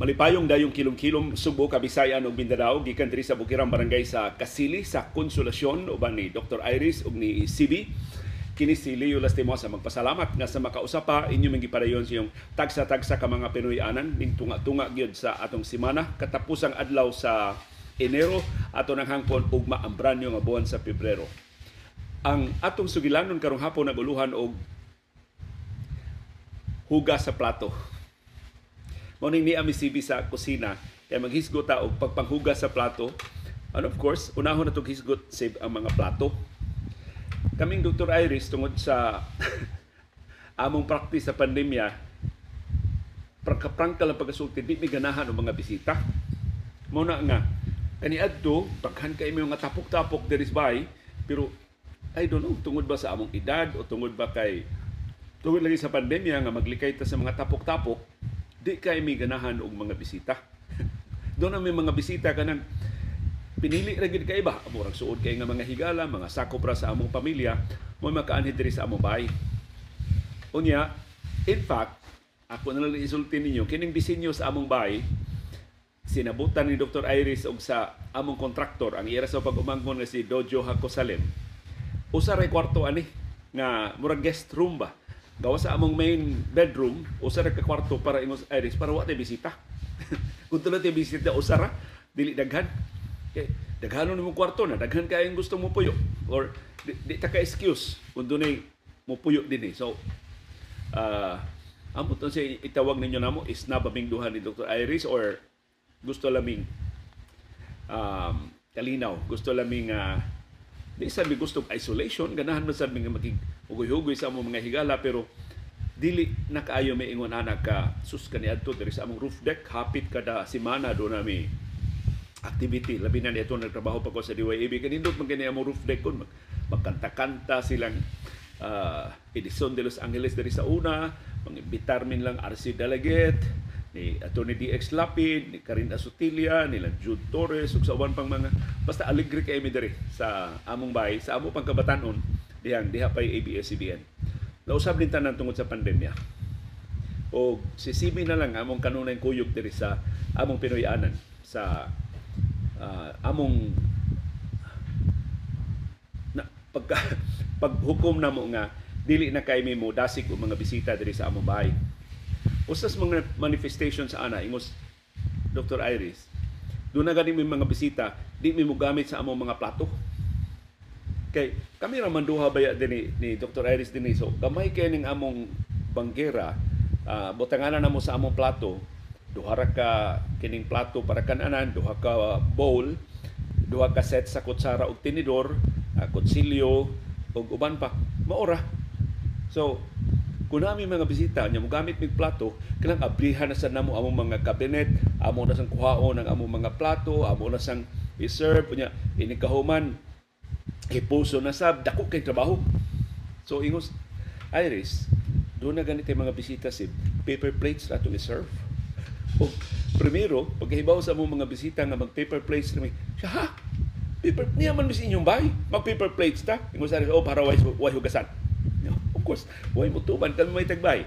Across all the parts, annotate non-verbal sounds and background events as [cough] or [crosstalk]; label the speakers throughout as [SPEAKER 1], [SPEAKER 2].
[SPEAKER 1] Malipayong dayong kilom-kilom Subo, Kabisayan ug Mindanao gikan diri sa Bukirang Barangay sa Kasili sa Konsolasyon uban ni Dr. Iris ug ni CB. Kini si Leo Lastimosa magpasalamat nga sa makausapa inyo mga gipadayon sa iyong tagsa-tagsa ka mga Pinoy-anan ning tunga-tunga gyud sa atong semana katapusang adlaw sa Enero ato nang hangpon ugma ang branyo nga buwan sa Pebrero. Ang atong sugilanon karong hapon naguluhan og hugas sa plato Mao ni amisibi sa kusina kay maghisgot ta og pagpanghugas sa plato. And of course, unahon na itong hisgot save ang mga plato. Kaming Dr. Iris tungod sa [laughs] among practice sa pandemya, prangka lang pagkasulti, di may ganahan ang mga bisita. Mao na nga, kani adto daghan kay may mga tapok-tapok there is by, pero I don't know, tungod ba sa among edad o tungod ba kay tungod lagi sa pandemya nga maglikay ta sa mga tapok-tapok, di kay may ganahan og mga bisita. [laughs] Doon na may mga bisita kanang pinili ra gid kay ba murag suod kay nga mga higala, mga sakop ra sa among pamilya, mo makaanhid diri sa among bahay. Unya, in fact, ako na lang isulti ninyo kining disenyo sa among bahay sinabutan ni Dr. Iris og sa among kontraktor ang ira sa pag-umangkon nga si Dojo Hakosalem. Usa ray kwarto ani nga murag guest room ba gawa sa among main bedroom usa ra kwarto para imong iris para wa bisita. [laughs] Kung tulo tay bisita usa ra dili daghan. Kay daghanon mo kwarto na daghan kay gusto mo puyo. Or di, di ta ka excuse kung dunay mo puyo dinhi so uh, amo to sa itawag ninyo namo is na babingduhan ni Dr. Iris or gusto laming um, kalinaw gusto laming uh, di sabi gusto isolation ganahan man sabi nga maging hugoy-hugoy sa among mga higala pero dili na kaayo may ingon anak ka sus kaniadto diri sa among roof deck hapit kada semana do nami activity. Labi na nito nagtrabaho pa ko sa DYAB kanindot man kani among roof deck kun magkanta-kanta silang uh, Edison de Los Angeles diri sa una mangibitar min lang RC Delegate ni Attorney DX Lapid, ni Karin Asutilia, ni Jude Torres, ug sa uban pang mga basta alegre kay mi diri sa among bay, sa amo pang kabatanon dihang diha pay ABS-CBN. Nausab din tanan tungod sa pandemya. O si CB na lang among kanunay kuyog diri sa among Pinoyanan sa uh, among na, pagka [laughs] paghukom na mo nga dili na kay mo dasig og mga bisita diri sa among bahay Usas mga manifestation sa ana ingos Dr. Iris. Doon na gani may mga bisita, di mi mo gamit sa among mga plato. Kay kami ra man duha baya din ni, Dr. Iris din so gamay kay ning among banggera uh, butanganan namo sa among plato. Duha ra ka kining plato para kananan duha ka bowl duha ka set sa kutsara ug tinidor uh, kutsilyo ug uban pa maora so kung nami mga bisita nya gamit mig plato kanang abrihan na sa namo among mga cabinet amo na sang kuhaon ang among mga plato amo na sang i-serve nya ini kahuman ipuso na sab dako kay trabaho so ingos Iris doon na ganito mga bisita si paper plates na itong i-serve o primero pagkahibaw sa among mga bisita nga mag paper plates na siya ha paper niya man sa inyong bay mag paper plates ta ingos Iris oh para way, way hugasan Of course, way mo tuban kami may tagbay.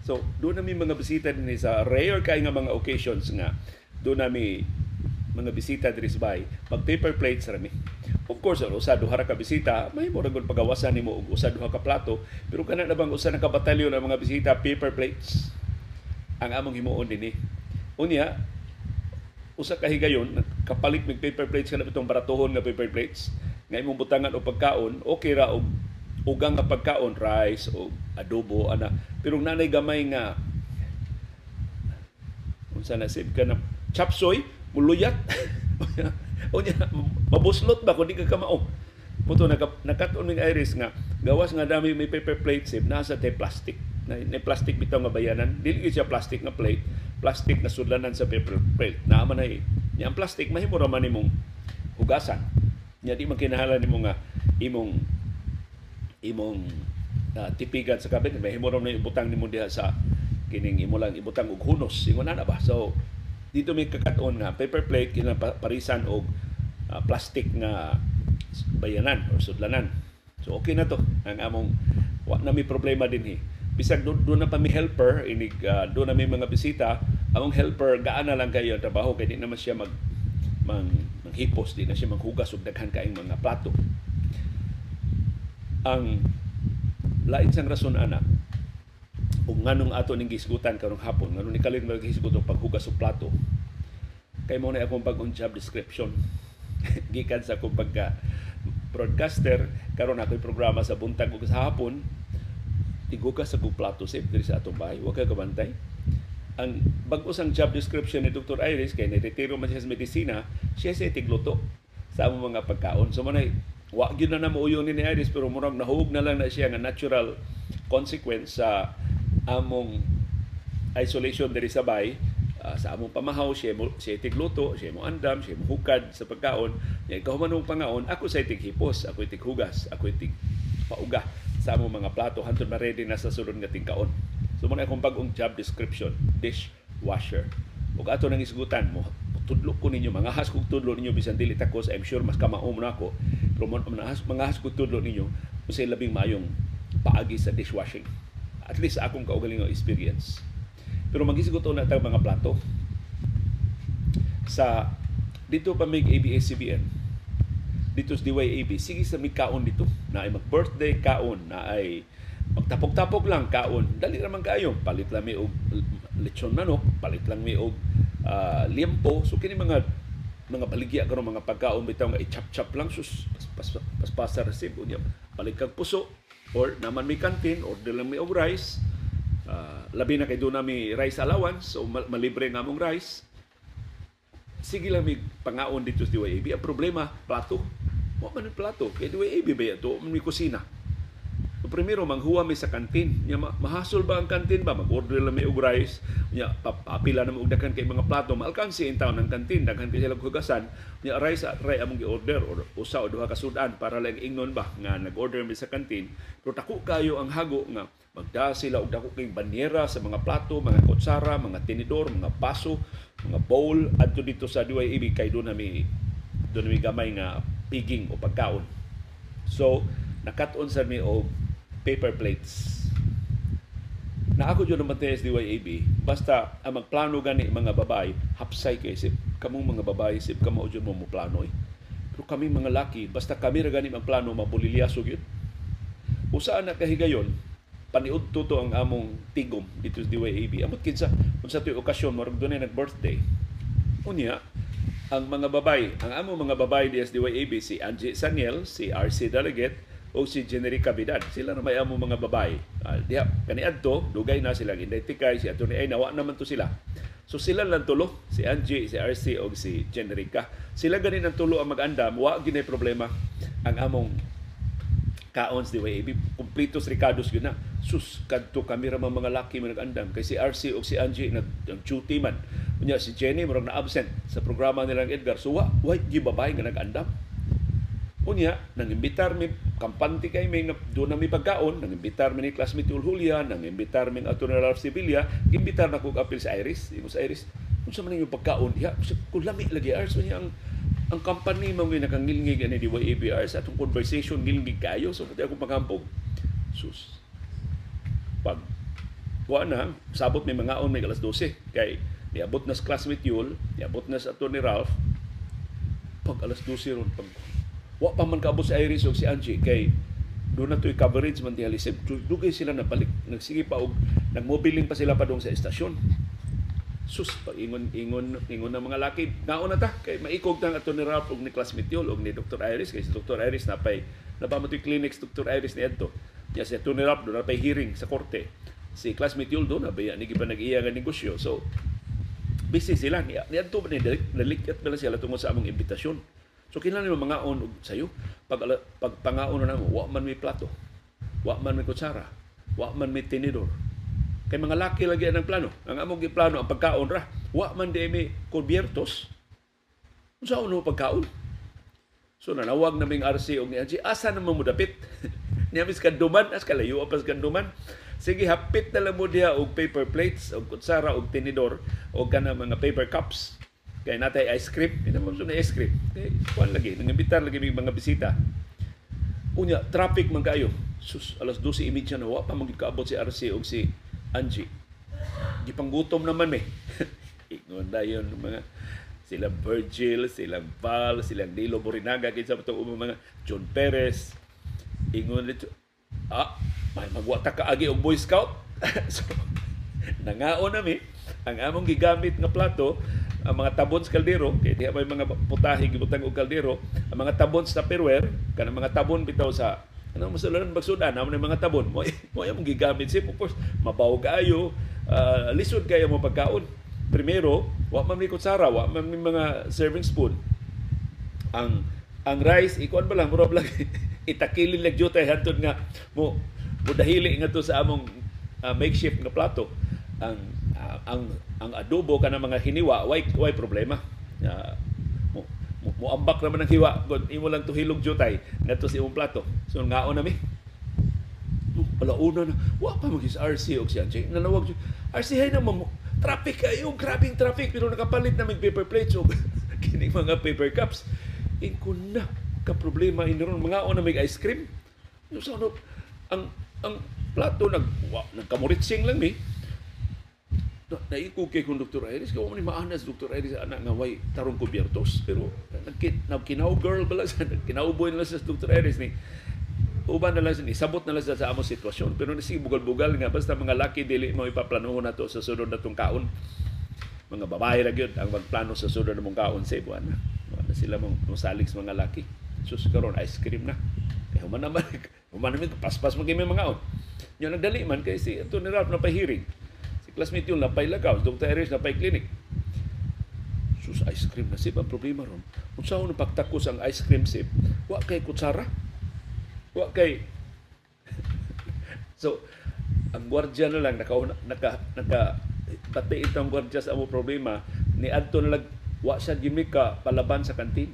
[SPEAKER 1] So, doon na may mga bisita din sa rare kay nga mga occasions nga doon na may mga bisita diri sa bay. Mag paper plates rami. Of course, usa duha ka bisita, may mo ragon pagawasan nimo og usa duha ka plato, pero kana na bang usa na ka batalyon ng mga bisita paper plates ang among himuon dinhi. Unya, usa ka higayon kapalit mig paper plates kana bitong baratohon nga paper plates nga imong butangan og pagkaon okay ra og ugang nga pagkaon rice o adobo ana pero nanay gamay nga unsa na sib ka na chapsoy muluyat [laughs] [laughs] unya mabuslot ba kun di ka kamao Puto nakaton ning iris nga gawas nga dami may paper plate sib nasa te plastic. Na, na plastic bitaw nga bayanan. Dili siya plastic nga plate plastic na sudlanan sa paper plate. Na man ay ni ang plastic mahimo ra man imong hugasan. Nya di man kinahanglan nimo nga imong imong uh, tipigan sa kabin may himo na ibutang nimo diha sa kining imo lang ibutang og hunos. Ingon na ba? So dito may kakaton nga paper plate kina parisan og uh, plastic nga bayanan or sudlanan. So okay na to. Ang among wa na may problema din hi bisag doon do na pa mi helper inig uh, do na may mga bisita among helper gaana lang kayo trabaho kay di naman siya mag mang manghipos di na siya manghugas og daghan kaayong mga plato. Ang lain sang rason ana kung nganong ato ning gisgutan karong hapon nganong ni kalig maghisgot og paghugas og plato. Kay mo na akong pag job description. [laughs] Gikan sa akong pagka broadcaster karon ako'y programa sa buntag. Ug sa hapon igugas sa kong plato sip diri sa atong bahay. Wa ka kabantay ang bag-o sang job description ni Dr. Iris kay niretiro man siya sa medisina siya sa tigluto sa among mga pagkaon. So manay wa gyud na na mauyon ni Iris pero murag nahug na lang na siya nga natural consequence sa among isolation diri sa bay uh, sa among pamahaw siya mo siya tigluto siya mo andam siya mo hukad sa pagkaon. Nya kahumanong pangaon ako sa tighipos ako tighugas ako tig pauga sa among mga plato. Hantod ma-ready na sa sulod nga tingkaon so mo na akong bagong job description dishwasher ug ato nang isgutan mo tudlo ko ninyo mga has kog tudlo ninyo bisan dili takos I'm sure mas kamaom na ako. Pero mga has kog tudlo ninyo unsay labing mayong paagi sa dishwashing at least akong kaugalingong experience. Pero magisigot na tag mga plato. Sa dito pa mig ABS-CBN dito sa DYAB sige sa mig kaon dito. Na ay mag-birthday kaon. Na ay magtapok-tapok lang kaon. Dali naman kayo. Palit lang mi og lechon manok. Palit lang mi og uh, liempo. So kini mga mga baligya karon mga pagkaon bitaw nga i-chop-chop lang sus. Pas pas, pas, pas sa receive unya. Balik kag puso or naman may canteen or lang mi og rice. Uh, labi na kay doon nami rice allowance o malibre nga mong rice. Sige lang may pangaon dito sa DYAB ang problema plato. Mo man plato. Kay DYAB ba to? May kusina. So, primero, manghuwa mi sa kantin. Nya, mahasol ba ang kantin ba? Mag-order lang mi og rice. Nya, papila na og daghan kay mga plato. Maalkansi in town ng kantin. Daghan kay sila hugasan. Nya, rice at ray among gi-order or usa o duha ka sudan para lang ingnon ba nga nag-order mi sa kantin. Pero tako kayo ang hago nga magda sila og dako kay banyera sa mga plato, mga kutsara, mga tinidor, mga baso, mga bowl adto dito sa DYAB kay doon nami doon nami gamay nga piging o pagkaon. So, nakat-on sa mi og paper plates. Na ako dyan naman sa DYAB, basta ang magplano gani mga babay, hapsay kay sip. Kamong mga babay, sip kamo dyan mo mo plano eh. Pero kami mga laki, basta kami ra gani magplano, mabuliliasog yun. Usaan na kahigayon, paniud to ang among tigom dito sa DYAB. Amot kinsa, kung sa tuyo okasyon, marag doon nag-birthday. Unya, ang mga babay, ang among mga babay di SDYAB, si Angie Saniel, si RC Delegate, o si Generica Vidal. Sila na may amo mga babae. Uh, diha, kaniadto, dugay na sila identify si Atty. ay nawa naman to sila. So sila lang tulo, si Angie, si RC o si Generica. Sila ganin ang tulo ang mag-andam, wa ginay problema ang among kaons di way kumplitos ricados yun na sus kadto kami ra mga laki man nag-andam kay si RC o si Angie nag, nag duty man unya si Jenny murag na absent sa programa nilang Edgar so wa wa gibabay nga nag-andam Unya, nangimbitar mi kampante kay may do na mi pagkaon, nangimbitar mi ni classmate Julia, nangimbitar mi ato na Ralph Sevilla, gimbitar na ko apil sa Iris, imo sa Iris. Unsa man yung pagkaon diha? Kung lami lagi Ars niya ang ang company mo nga nakangilngig ani di ABR sa atong conversation gilngig kayo so pati ako pagampog. Sus. Pag wa na sabot may mga on may alas 12 kay niabot na sa classmate Yul, niabot na sa ato Ralph. Pag alas 12 ron pag Wa pa man kaabot si Iris o si Angie kay doon na to'y coverage man tingali. Dugay sila na balik. Nagsige pa og nagmobiling pa sila pa doon sa estasyon. Sus, pag ingon, ingon, ingon ng mga laki, nauna ta, kay maikog tang ato ni Ralph og ni classmate yun, og ni Dr. Iris, kay si Dr. Iris na pa'y, napamatoy clinics Dr. Iris ni Edto. Ya si ato ni Ralph doon na pa'y hearing sa korte. Si classmate yun doon, nabaya, ni pa nag-iya nga negosyo. So, busy sila. Ni, ni Edto, nalikat ba sila tungkol sa among imbitasyon So kinahanglan mo mga on sayo pag pag pangaon na mo wa man may plato, wa man may kutsara, wa man may tinidor. Kay mga laki lagi ang plano. Ang among giplano ang pagkaon ra, wa man di may kubiertos. Unsa uno pagkaon? So nanawag naming RC og ni asa naman mo dapit? [laughs] Niya mis kanduman, as kalayo pas kanduman. Sige, hapit na lang mo diha og paper plates, og kutsara, og tinidor, og kana mga paper cups kay natay ice cream, ina mo na ice cream. Kay kuan lagi, nangambitar lagi may mga bisita. Unya, traffic man kayo. Sus, alas 12:30 na wa pa magkaabot si RC og si Angie. Gipanggutom naman me. [laughs] Ingon na yun mga silang Virgil, silang Val, silang Dilo Borinaga, kinsa pa itong mga John Perez. Ingon nito, ah, may magwata ka agi og Boy Scout. [laughs] so, nangao nami ang among gigamit nga plato ang mga tabon sa kaldero kay diha may mga putahe gibutang og kaldero ang mga tabon sa tupperware kanang mga tabon bitaw sa ano masularan bagsudan amo mga tabon. Mo [laughs] mo yung gigamit si of course mabaw kayo uh, lisod kayo mo pagkaon. Primero wa man mi kutsara wa man mga serving spoon. Ang ang rice ikuan ba lang mura lang [laughs] itakili lang jutay hantud nga mo mudahili nga to sa among uh, makeshift nga plato. Ang uh, ang ang adobo kana mga hiniwa way way problema? Uh, mo, mo, mo ambak naman ang hiwa. Kun imo lang tuhilog jutay. Ngadto sa imong plato. So ngaon na mi. Wala una na. Wa pa magis RC og siya. Nanawag RC hay na mo. Traffic kayo grabing traffic. Pero nakapalit na mig paper plates og [laughs] kini mga paper cups. In na ka problema iniron mga ona mig ice cream. No so, ano, ang ang plato nag wa, nagkamuritsing lang mi. na, naiko kay kung Dr. Iris, kaya ni maanas Dr. Iris anak nga way tarong kubyertos. Pero nagkinaw girl bala sa [laughs] nagkinauboy nila sa Dr. Iris ni uban na lang sa sabot na lang sa, sa among sitwasyon. Pero nasi bugal-bugal nga basta mga laki dili mo ipaplanuhon na to sa sunod na tong kaon. Mga babae ra gyud ang magplano sa sunod na mong kaon sa ibuan na. na sila mong musalig sa mga laki. Sus karon ice cream na. Kaya human naman, human naman, paspas mo mga mga on. Yung nagdali man kay si ito ni Ralph na pahiring classmate yung lapay lagaw, Dr. Eres lapay clinic. Sus ice cream na sip ang problema ron. Kung saan na pagtakos ang ice cream sip, wa kay kutsara. Wa kay [laughs] So, ang gwardiya na lang naka naka naka pati itong gwardiya sa amo problema ni adto na lag wa siya gimik ka palaban sa kantin.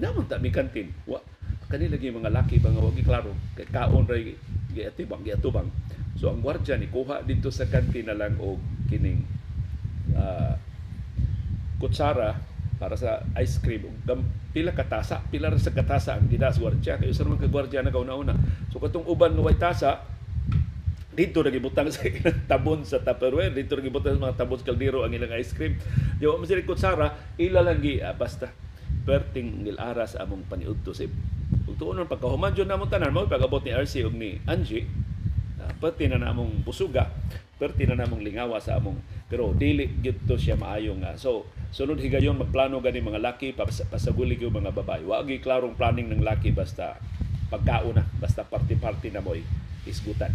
[SPEAKER 1] Naman ta mi kantin. Wa kanila lagi mga laki ba nga wagi klaro kay kaon ray giatibang giatubang So ang gwardya ni kuha dito sa kantina lang og kining uh, kutsara para sa ice cream. Ug pila ka tasa pila ra sa katasa ang gidas gwardya. Kay usa man ka gwardya na kauna-una. So katong uban nga tasa dito nagibutang sa [laughs] tabon sa Tupperware dito nagibutang sa mga tabon sa kaldero ang ilang ice cream. Di mo sila kutsara ila lang gi uh, basta perting nilara sa among paniudto sib. Ug tuon pagkahuman jud namon tanan mo pagabot ni RC ug ni Angie perti na namong busuga perti na namong lingawa sa among pero dili gyud to siya maayo nga so sunod higayon magplano gani mga laki pasaguli gyud mga babae. Wa gi klarong planning ng laki basta pagkauna basta party-party na moy isgutan.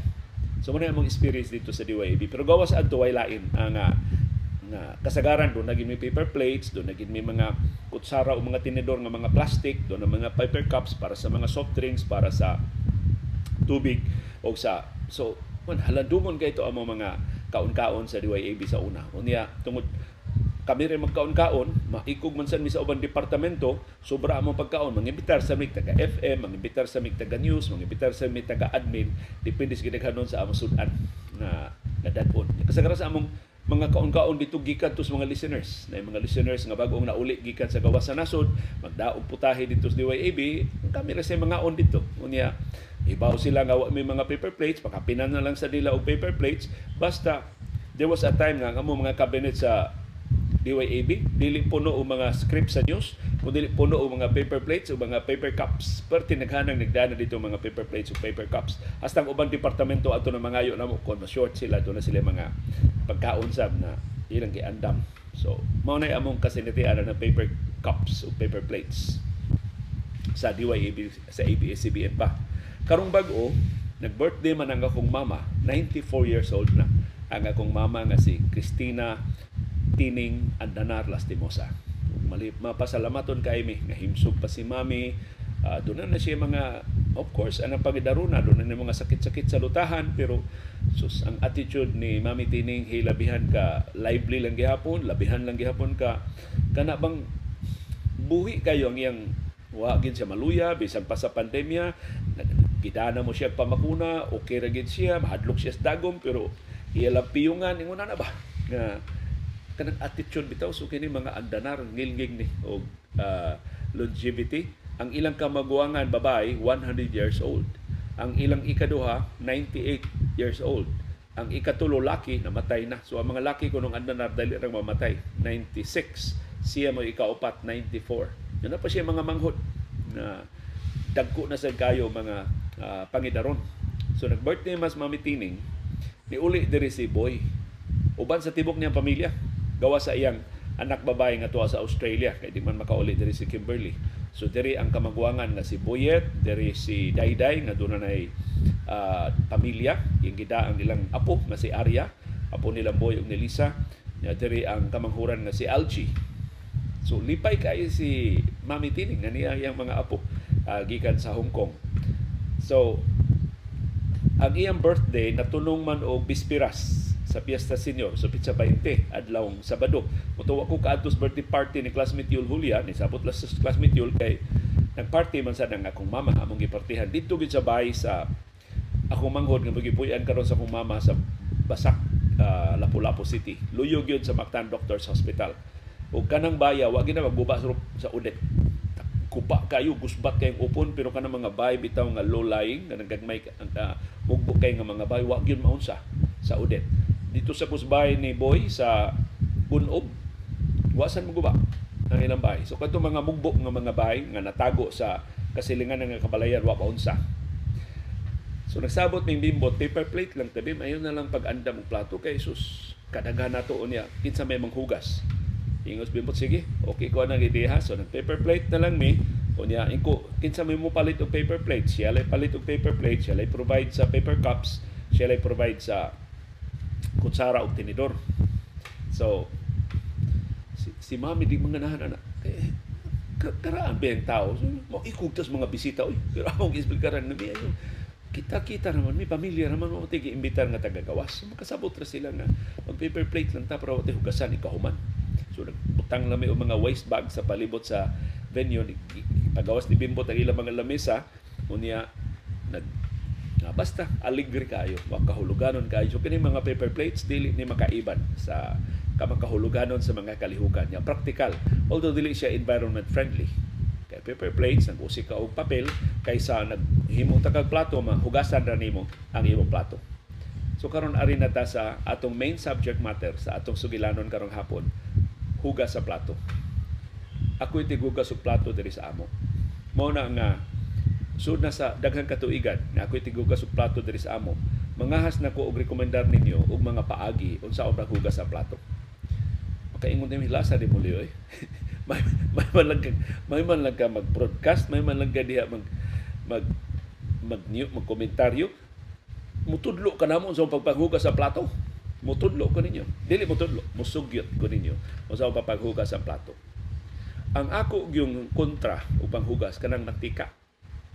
[SPEAKER 1] So mo na experience dito sa DYAB pero gawas adto way lain ang uh, nga kasagaran do naging may paper plates do naging may mga kutsara o mga tinidor nga mga plastic do na mga paper cups para sa mga soft drinks para sa tubig o sa So, man, halandumon kay ito ang mga kaon-kaon sa DYAB sa una. Unya, tungod kami rin magkaon-kaon, maikog man sa sa ubang departamento, sobra among pagkaon, mangimbitar sa mig taga FM, mangimbitar sa mig taga news, mangimbitar sa mig taga admin, depende sa gidaghanon sa among sudan na nadadon. Kasagara sa among mga kaon-kaon dito gikan to sa mga listeners. Na mga listeners nga bagong nauli gikan sa gawas sa nasod, magdaog putahe dito sa DYAB, kami ra sa mga on dito. Unya, Ibaw sila nga may mga paper plates, pakapinan na lang sa dila og paper plates. Basta, there was a time nga mo mga cabinet sa DYAB, dili puno o mga script sa news, kung dili puno o mga paper plates o mga paper cups. Perti naghanang nagdana dito mga paper plates o paper cups. Hasta ang ubang departamento ato na mga na mo, kung short sila, doon na sila mga pagkaon sab na ilang giandam. So, mao na among kasinitian na paper cups o paper plates sa DYAB, sa ABS-CBN pa. Karong bag-o, nag-birthday man ang akong mama, 94 years old na. Ang akong mama nga si Christina Tining Andanar Lastimosa. Mali, mapasalamaton kay mi nga himsog pa si mami. Uh, doon na siya mga of course anang pagidaruna doon na mga sakit-sakit sa lutahan pero sus ang attitude ni Mami Tining hey labihan ka lively lang gihapon labihan lang gihapon ka kana bang buhi kayo ang iyang wa gid siya maluya bisan pa sa pandemya gidana mo siya pamakuna okay ra gid siya mahadlok siya sa dagom pero iya lang piyungan ingon na ba nga kanang attitude bitaw so kini mga andanar ngilngig ni og uh, longevity ang ilang kamaguangan babae 100 years old ang ilang ikaduha 98 years old ang ikatulo laki namatay na. So ang mga laki ko nung andanar dali ra mamatay. 96. Siya mo ikaupat 94. Yun na pa siya mga manghod na dagko na sa kayo mga uh, pangidaron. So nag-birthday mas mamitining ni uli diri si Boy. Uban sa tibok niyang pamilya gawa sa iyang anak babae nga tuwa sa Australia kay di man makauli diri si Kimberly. So diri ang kamagwangan nga si Boyet, diri si Dayday nga doon na uh, pamilya, yung gida ang ilang apo nga si Arya, apo nilang Boy ug ni Lisa. Ya diri ang kamanghuran nga si Algie. So lipay kay si Mami Tining nga niya mga apo uh, gikan sa Hong Kong. So ang iyang birthday natulong man og bispiras sa Fiesta Senior so Pizza 20 adlaw Sabado. Mutuwa ko kaadtos birthday party ni classmate Yul Julia ni sabot la sa classmate Yul kay nagparty man sa nang akong mama among gipartihan dito gid sa bahay sa akong manghod nga magipuy-an karon sa akong mama sa Basak uh, Lapu-Lapu City. Luyog yun sa Mactan Doctors Hospital. Ug kanang baya wa gina magbuba sa udet kupa kayo gusbat kayong upon pero kanang mga bay bitaw nga low lying nga nagagmay uh, mugbo kay nga mga bay wa gyud maunsa sa udet. Dito sa kusbay ni boy sa Bunob wasan mo guba ang ilang bay so kadto mga mugbo nga mga bay nga natago sa kasilingan nga kabalayan wa maunsa. So nagsabot ning bimbot paper plate lang tabi ayon na lang pag-andam og plato kay sus kadaghan nato unya kinsa may manghugas Ingos bimbot sige, okay ko ang ideya. So nag paper plate na lang mi. Unya inko kinsa may mo palit og paper plate, siya lay palit og paper plate, siya lay provide sa paper cups, siya lay provide sa kutsara ug tinidor. So si, si mami di mga nahan anak. Eh, karaan ba yung tao? So, mo ikugtas mga bisita oy. Pero akong isplikaran na mi kita-kita naman, may pamilya naman mo tigi imbitar nga taga-gawas. Makasabot ra sila nga mag paper plate lang ta pero hugasan ikahuman. So nagbutang na may mga waste bag sa palibot sa venue. Pagawas ni Bimbo ang ilang mga lamesa. Unya, nag na basta aligri kayo. Makahuluganon kayo. So kini mga paper plates dili ni makaiban sa kamakahuluganon sa mga kalihukan. Niya practical. Although dili siya environment friendly. Kay paper plates ang usi ka og papel kaysa naghimo ta kag plato mahugasan ra nimo ang imong plato. So karon ari na ta sa atong main subject matter sa atong sugilanon karong hapon hugas sa plato. Ako iti hugas sa plato diri sa amo. Mao na nga sud na sa daghang katuigan na ako iti hugas sa plato diri sa amo. Mangahas na ko og rekomendar ninyo og mga paagi unsa og hugas sa plato. Makaingon din lasa di mo liyoy. [laughs] may may man lang may man lang ka mag-broadcast, may man lang ka diha mag mag mag mag-komentaryo. Mutudlo ka namo sa pagpaghugas sa plato mutudlo ko ninyo. Dili mutudlo, musugyot ko ninyo. Usa pa paghugas ang plato. Ang ako yung kontra upang hugas kanang matika.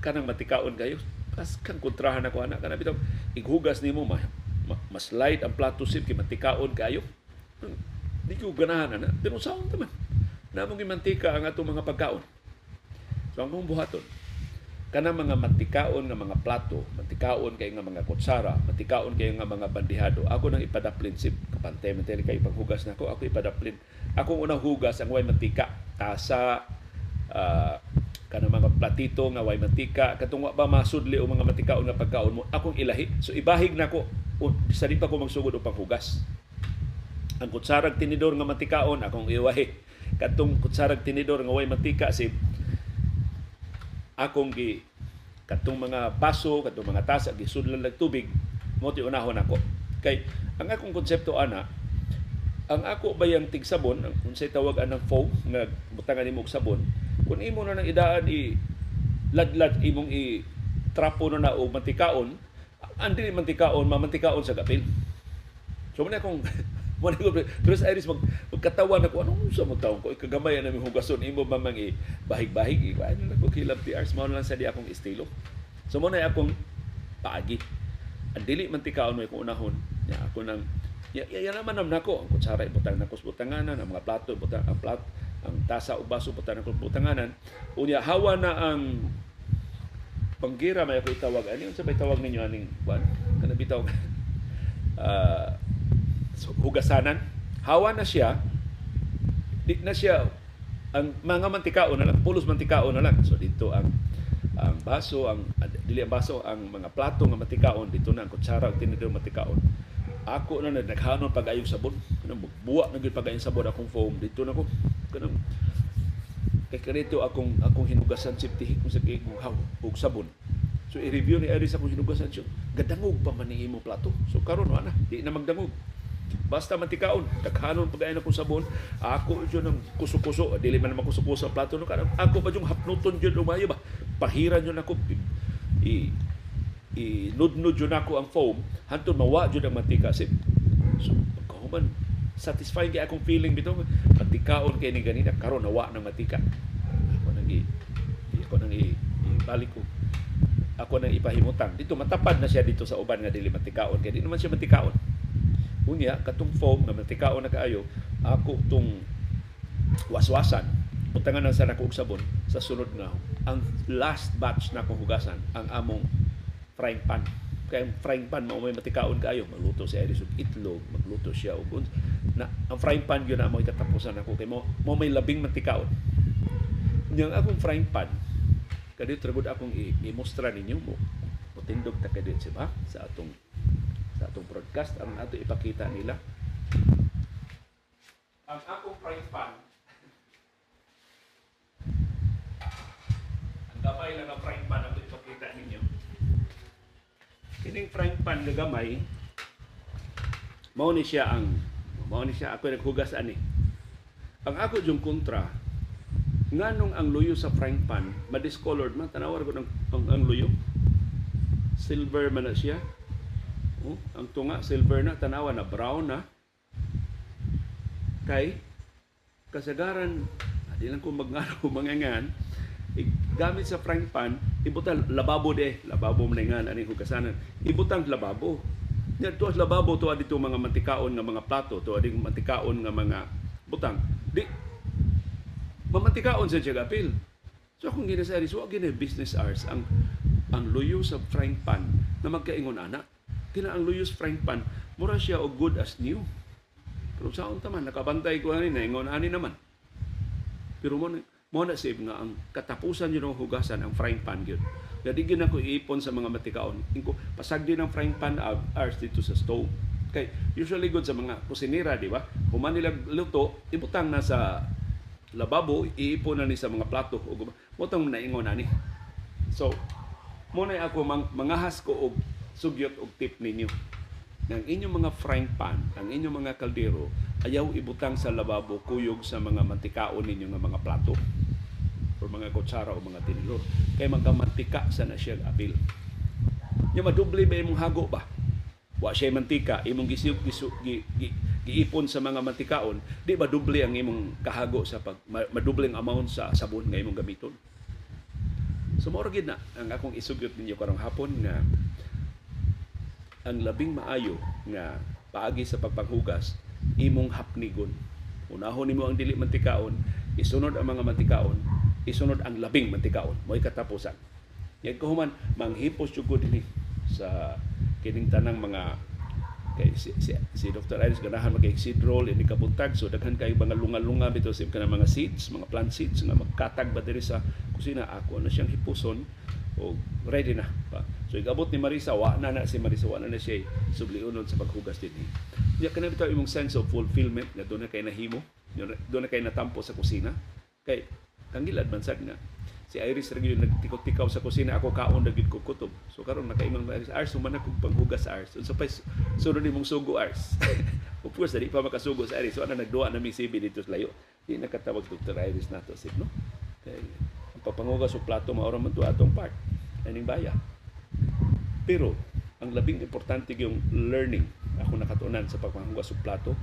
[SPEAKER 1] Kanang matikaon kayo. Pas kang kontrahan ako anak kana bitaw ighugas nimo ma, ma, mas light ang plato sip kay matikaon kayo. Hmm, di ko ganahan na. Pero saan naman? Namong mantika ang atong mga pagkaon. So ang buhaton, kana mga matikaon nga mga plato, matikaon kay nga mga kutsara, matikaon kay nga mga bandihado. Ako nang ipadaplin sip kapante man kay paghugas nako, ako ipadaplin. Ako unang hugas ang way mantika, tasa uh, kana mga platito nga way mantika, katong ba masudli o mga matikaon nga pagkaon mo, akong ilahi. So ibahig nako sa pa ko magsugod upang hugas. Ang kutsarag tinidor nga matikaon akong iwahi. Katong kutsarag tinidor nga way mantika si akong gi katong mga baso, katong mga tasa gisudlan lang tubig mo ti unahon ako. Kay ang akong konsepto ana ang ako bayang tig sabon, ang unsay tawag anang foam nga butangan nimo og sabon, kun imo na nang idaan i ladlad imong i trapo na na og mantikaon, ang mantikaon, mamantikaon sa gapil. So man akong Muna ko, sa Iris, mag, magkatawan ako, anong sa mo taong ko? Ikagamay na may hugason, imo ba mang bahig-bahig? Ano na ko kilab Ars, mao lang sa di akong estilo. So muna akong paagi. Ang dili man tikaon mo kung unahon. Ya, ako nang ya, ya, ya naman naman ako. Ang kutsara, ibutang na ko sa butanganan. Ang mga plato, ibutang ang plat, ang tasa o baso, ibutang na ko sa butanganan. Unya, hawa na ang panggira may ako itawag. Ano yung sabay tawag ninyo aning buwan? Kana bitaw. uh, [laughs] hugasanan. Hawa na siya, di na siya ang mga mantikaon na lang, pulos mantikaon na lang. So dito ang ang baso, ang dili ang baso, ang mga plato nga matikaon dito na ang kutsara ang tinidor matikaon. ako na naghanon pag-ayong sabon. Kanang buwa na gyud pag-ayong sabon akong foam dito na ko. Kanang kay kanito akong akong hinugasan siptihik mo sa kiguhaw ug sabon. So i-review ni Iris akong hinugasan siya. Gadangog pa man ni imo plato. So karon wala na, di na magdangog. Basta mantikaon, daghanon pag akong sabon, ako jud ng kuso-kuso, dili man naman kuso-kuso ang plato no? Kanang ako pa yung hapnuton jud umayo ba. Pahiran jud ako. I i-nudnud yun ako ang foam. Hantun mawa jud ang mantika sip. So pagkahuman satisfying kay akong feeling bitaw mantikaon kay ni ganina karon nawa ng mantika. Ako nang i, i- ako nang i, ibalik ko. Ako nang ipahimutan. Dito matapad na siya dito sa uban nga dili mantikaon kay di naman siya mantikaon unya katong foam nga mantikaon na kaayo ako tong waswasan utangan na sa nako sabon sa sunod nga ang last batch na hugasan ang among frying pan. Kaya ang frying pan mao may matikaon kaayo magluto si Iris og itlog magluto siya og na ang frying pan gyud na mo katapusan ako kay mo mo may labing matikaon. Yang akong frying pan kadi trabod akong i-mostra ninyo mo. Mutindog ta kadi ba? Sa atong sa atong broadcast ang ato ipakita nila. Ang akong frying pan ang gamay lang ang frying pan ang ipakita ninyo. Kining frying pan nga gamay mao ni siya ang mao ni siya ako naghugas ani. Ang ako yung kontra nganong ang luyo sa frying pan ma-discolored man tanawar ko ng ang, ang luyo. Silver man na siya oh, ang tunga silver na tanawa na brown na. Kay kasagaran ah, di lang ko magngano [laughs] mangangan. Gamit sa frying pan ibutang lababo de lababo man nga ani hugasanan ibutang lababo. Nya tuwas lababo to adito mga mantikaon nga mga plato to ading mantikaon nga mga butang. Di mamantikaon sa siya apil so akong ginasari so gina business hours ang ang luyo sa frying pan na magkaingon ana kina ang luyo sa frying pan mura siya og good as new pero sa taman nakabantay ko ani naingon ani naman pero mo na- mo na save nga ang katapusan yun ng hugasan ang frying pan yun. Gyud ako iipon sa mga matikaon. Ingko pasag din ang frying pan hours dito sa stove. Kay usually good sa mga kusinera, di ba? Human nila luto, ibutang na sa lababo, iipon na ni sa mga plato o tong naingon ani. So, mo na ako mang, mangahas ko og sugyot og tip ninyo. Ng inyong mga frying pan, ang inyong mga kaldero, ayaw ibutang sa lababo kuyog sa mga mantikaon ninyo nga mga plato or mga kutsara o mga tinidor. Kay magkamantika sa na siya apil. Nya madoble ba imong hago ba? Wa siya mantika, imong gisiyog gisu, gi, gi, giipon sa mga mantikaon, di ba doble ang imong kahago sa pag ma- madoble ang amount sa sabon nga imong gamiton. So mao na ang akong isugyot ninyo karong hapon nga ang labing maayo nga paagi sa pagpanghugas imong hapnigon. Unahon nimo ang dili mantikaon, isunod ang mga mantikaon, isunod ang labing mantikaon. Mo'y katapusan. Yan ko human manghipos jud ko dinhi sa kining tanang mga kay si, si, si Dr. Iris ganahan magkay seed roll ini kabuntag so daghan kay mga lunga-lunga bitaw sa mga seeds, mga plant seeds nga magkatag ba diri sa kusina ako na siyang hipuson o ready na pa. So igabot ni Marisa wa na na si Marisa wa na na siya subliunon sa paghugas dinhi. Diya kana bitaw imong sense of fulfillment nga doon na kay nahimo, doon na kay natampo sa kusina. Kay kangilad man sad nga si Iris ra gyud nagtikot-tikaw sa kusina ako kaon ra gyud ko kutob so karon nakaingon ba Iris Ars human ako panghugas sa Ars unsa pa sunod nimong sugo Ars [laughs] of course dili pa makasugo sa Iris so ana nagduwa na mi CB dito sa layo di nakatawag Dr. Iris nato sip no kay ang pagpanghugas og plato mao ra man to atong part aning baya. Pero ang labing importante yung learning ako nakatunan sa pagpanghugas og plato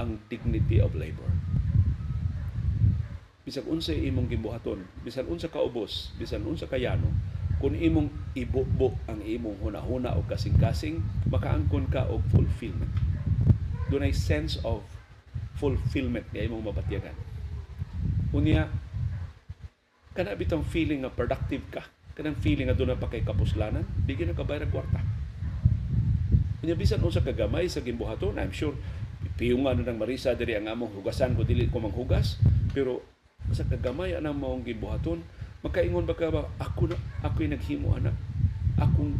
[SPEAKER 1] ang dignity of labor. Bisag unsa imong gibuhaton bisan unsa ka ubos bisan unsa kayano kung imong ibubo ang imong hunahuna o kasing-kasing makaangkon ka og fulfillment. Dunay sense of fulfillment nga imong mabatiyagan unya kana bitang feeling nga productive ka. Kanang feeling nga doon pa kay kapuslanan. Di gyud nakabayar og kwarta. Unya bisan unsa ka gamay sa gimbuhaton i'm sure piyungan na ng Marisa diri ang among hugasan ko dili ko manghugas pero sa kagamay anang maong gibuhaton makaingon ba ka ba ako na ako'y naghimo anak. Akong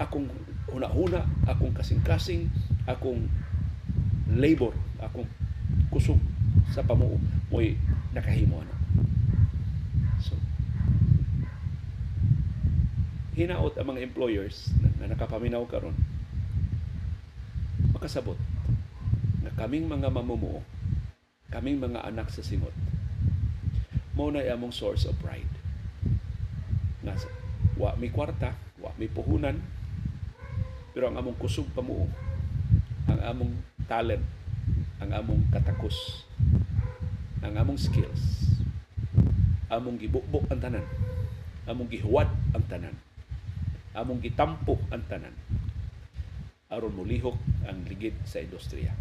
[SPEAKER 1] akong huna-huna, akong kasing-kasing, akong labor, akong kusog sa pamuo. Mo'y nakahimo ano. So, hinaot ang mga employers na, na nakapaminaw karon makasabot. Na kaming mga mamumuo, kaming mga anak sa singot, mao na among source of pride. Nga wa mi kwarta, wa mi puhunan, pero ang among kusog pamuo, ang among talent, ang among katakos, ang among skills, among gibukbok ang tanan, among gihuwad ang tanan, among gitampo ang tanan, aron mulihok ang ligid sa industriya.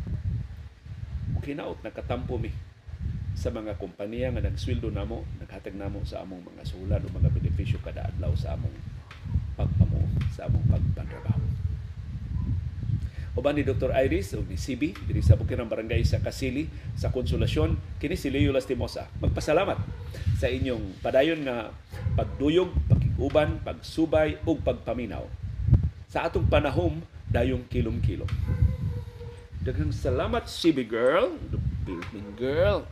[SPEAKER 1] Ug hinaot nakatampo mi sa mga kompanya nga nagsweldo namo, naghatag namo sa among mga sulan o mga benepisyo kada adlaw sa among pagpamo, sa among pagpantrabaho. Uban ni Dr. Iris o ni CB diri sa Bukirang Barangay sa Kasili sa Konsolasyon kini si Leo Lastimosa. Magpasalamat sa inyong padayon nga pagduyog, pakiguban, pagsubay ug pagpaminaw. Sa atong panahom dayong kilom-kilom. Daghang salamat CB girl, the building girl.